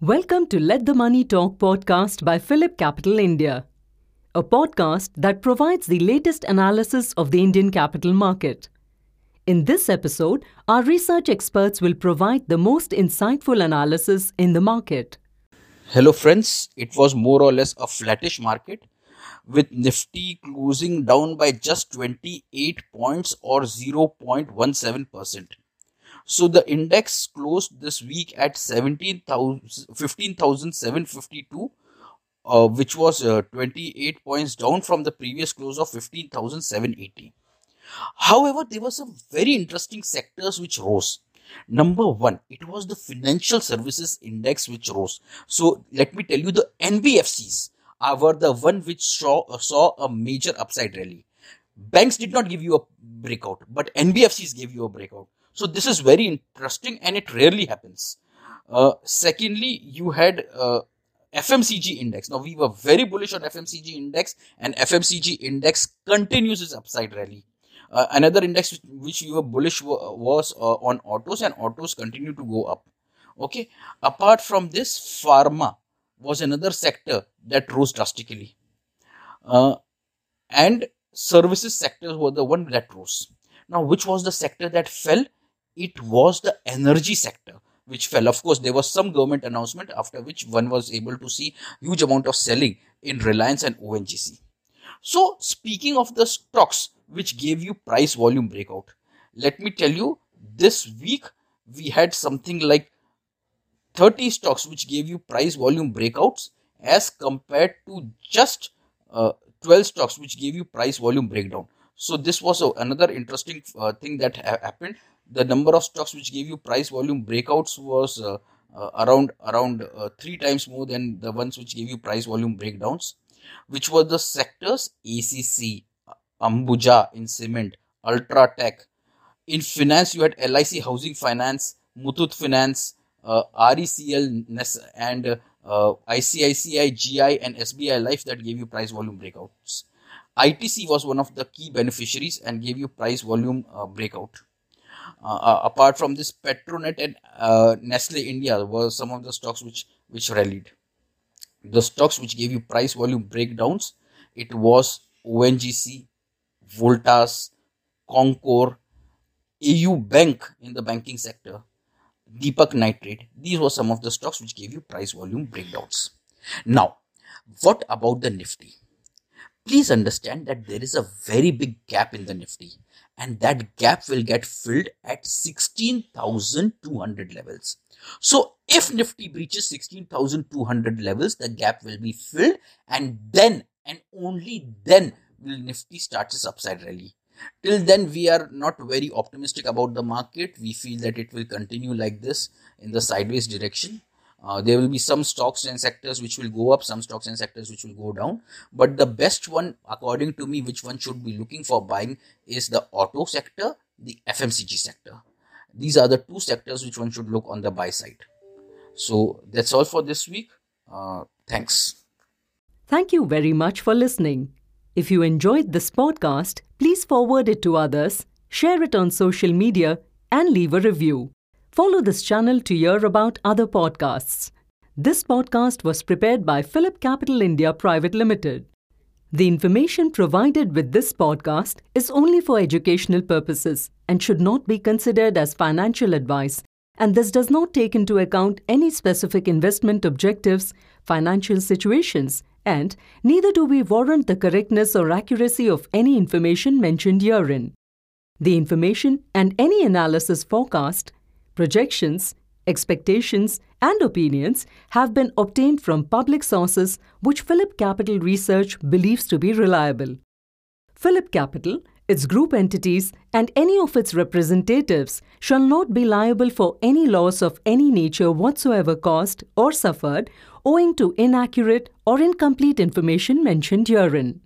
Welcome to Let the Money Talk podcast by PhillipCapital India, a podcast that provides the latest analysis of the Indian capital market. In this episode, our research experts will provide the most insightful analysis in the market. Hello, friends. It was more or less a flattish market with Nifty closing down by just 28 points or 0.17%. So the index closed this week at 15,752, uh, which was uh, 28 points down from the previous close of 15,780. However, there were some very interesting sectors which rose. Number one, it was the financial services index which rose. So let me tell you, the NBFCs were the one which saw, saw a major upside rally. Banks did not give you a breakout, but NBFCs gave you a breakout. So this is very interesting and it rarely happens. Uh, secondly, you had uh, FMCG index. Now we were very bullish on FMCG index and FMCG index continues its upside rally. Uh, another index which, you were bullish was uh, on autos and autos continue to go up. Okay. Apart from this, pharma was another sector that rose drastically. Uh, and services sectors were the one that rose. Now, which was the sector that fell? it was the energy sector which fell. Of course, there was some government announcement after which one was able to see huge amount of selling in Reliance and ONGC. So, speaking of the stocks which gave you price volume breakout, let me tell you this week we had something like 30 stocks which gave you price volume breakouts as compared to just uh, 12 stocks which gave you price volume breakdown. So this was a, another interesting uh, thing that ha- happened the number of stocks which gave you price volume breakouts was uh, uh, around around uh, three times more than the ones which gave you price volume breakdowns which were the sectors acc ambuja in cement ultratech in finance you had lic housing finance muthoot finance uh, recl and uh, icici gi and sbi life that gave you price volume breakouts. Itc was one of the key beneficiaries and gave you price volume uh, breakout. Uh, uh, apart from this, Petronet and uh, Nestle India were some of the stocks which which rallied. The stocks which gave you price volume breakdowns, it was ONGC, Voltas, Concor, AU Bank in the banking sector, Deepak Nitrite. These were some of the stocks which gave you price volume breakdowns. Now, what about the Nifty? Please understand that there is a very big gap in the Nifty and that gap will get filled at 16,200 levels. So if Nifty breaches 16,200 levels, the gap will be filled and then and only then will Nifty start its upside rally. Till then, we are not very optimistic about the market. We feel that it will continue like this in the sideways direction. Uh, there will be some stocks and sectors which will go up, some stocks and sectors which will go down. But the best one, according to me, which one should be looking for buying is the auto sector, the FMCG sector. These are the two sectors which one should look on the buy side. So that's all for this week. Uh, thanks. Thank you very much for listening. If you enjoyed this podcast, please forward it to others, share it on social media, and leave a review. Follow this channel to hear about other podcasts. This podcast was prepared by PhillipCapital India Private Limited. The information provided with this podcast is only for educational purposes and should not be considered as financial advice, and this does not take into account any specific investment objectives, financial situations, and neither do we warrant the correctness or accuracy of any information mentioned herein. The information and any analysis forecast projections, expectations, and opinions have been obtained from public sources which PhillipCapital Research believes to be reliable. PhillipCapital, its group entities, and any of its representatives shall not be liable for any loss of any nature whatsoever caused or suffered owing to inaccurate or incomplete information mentioned herein.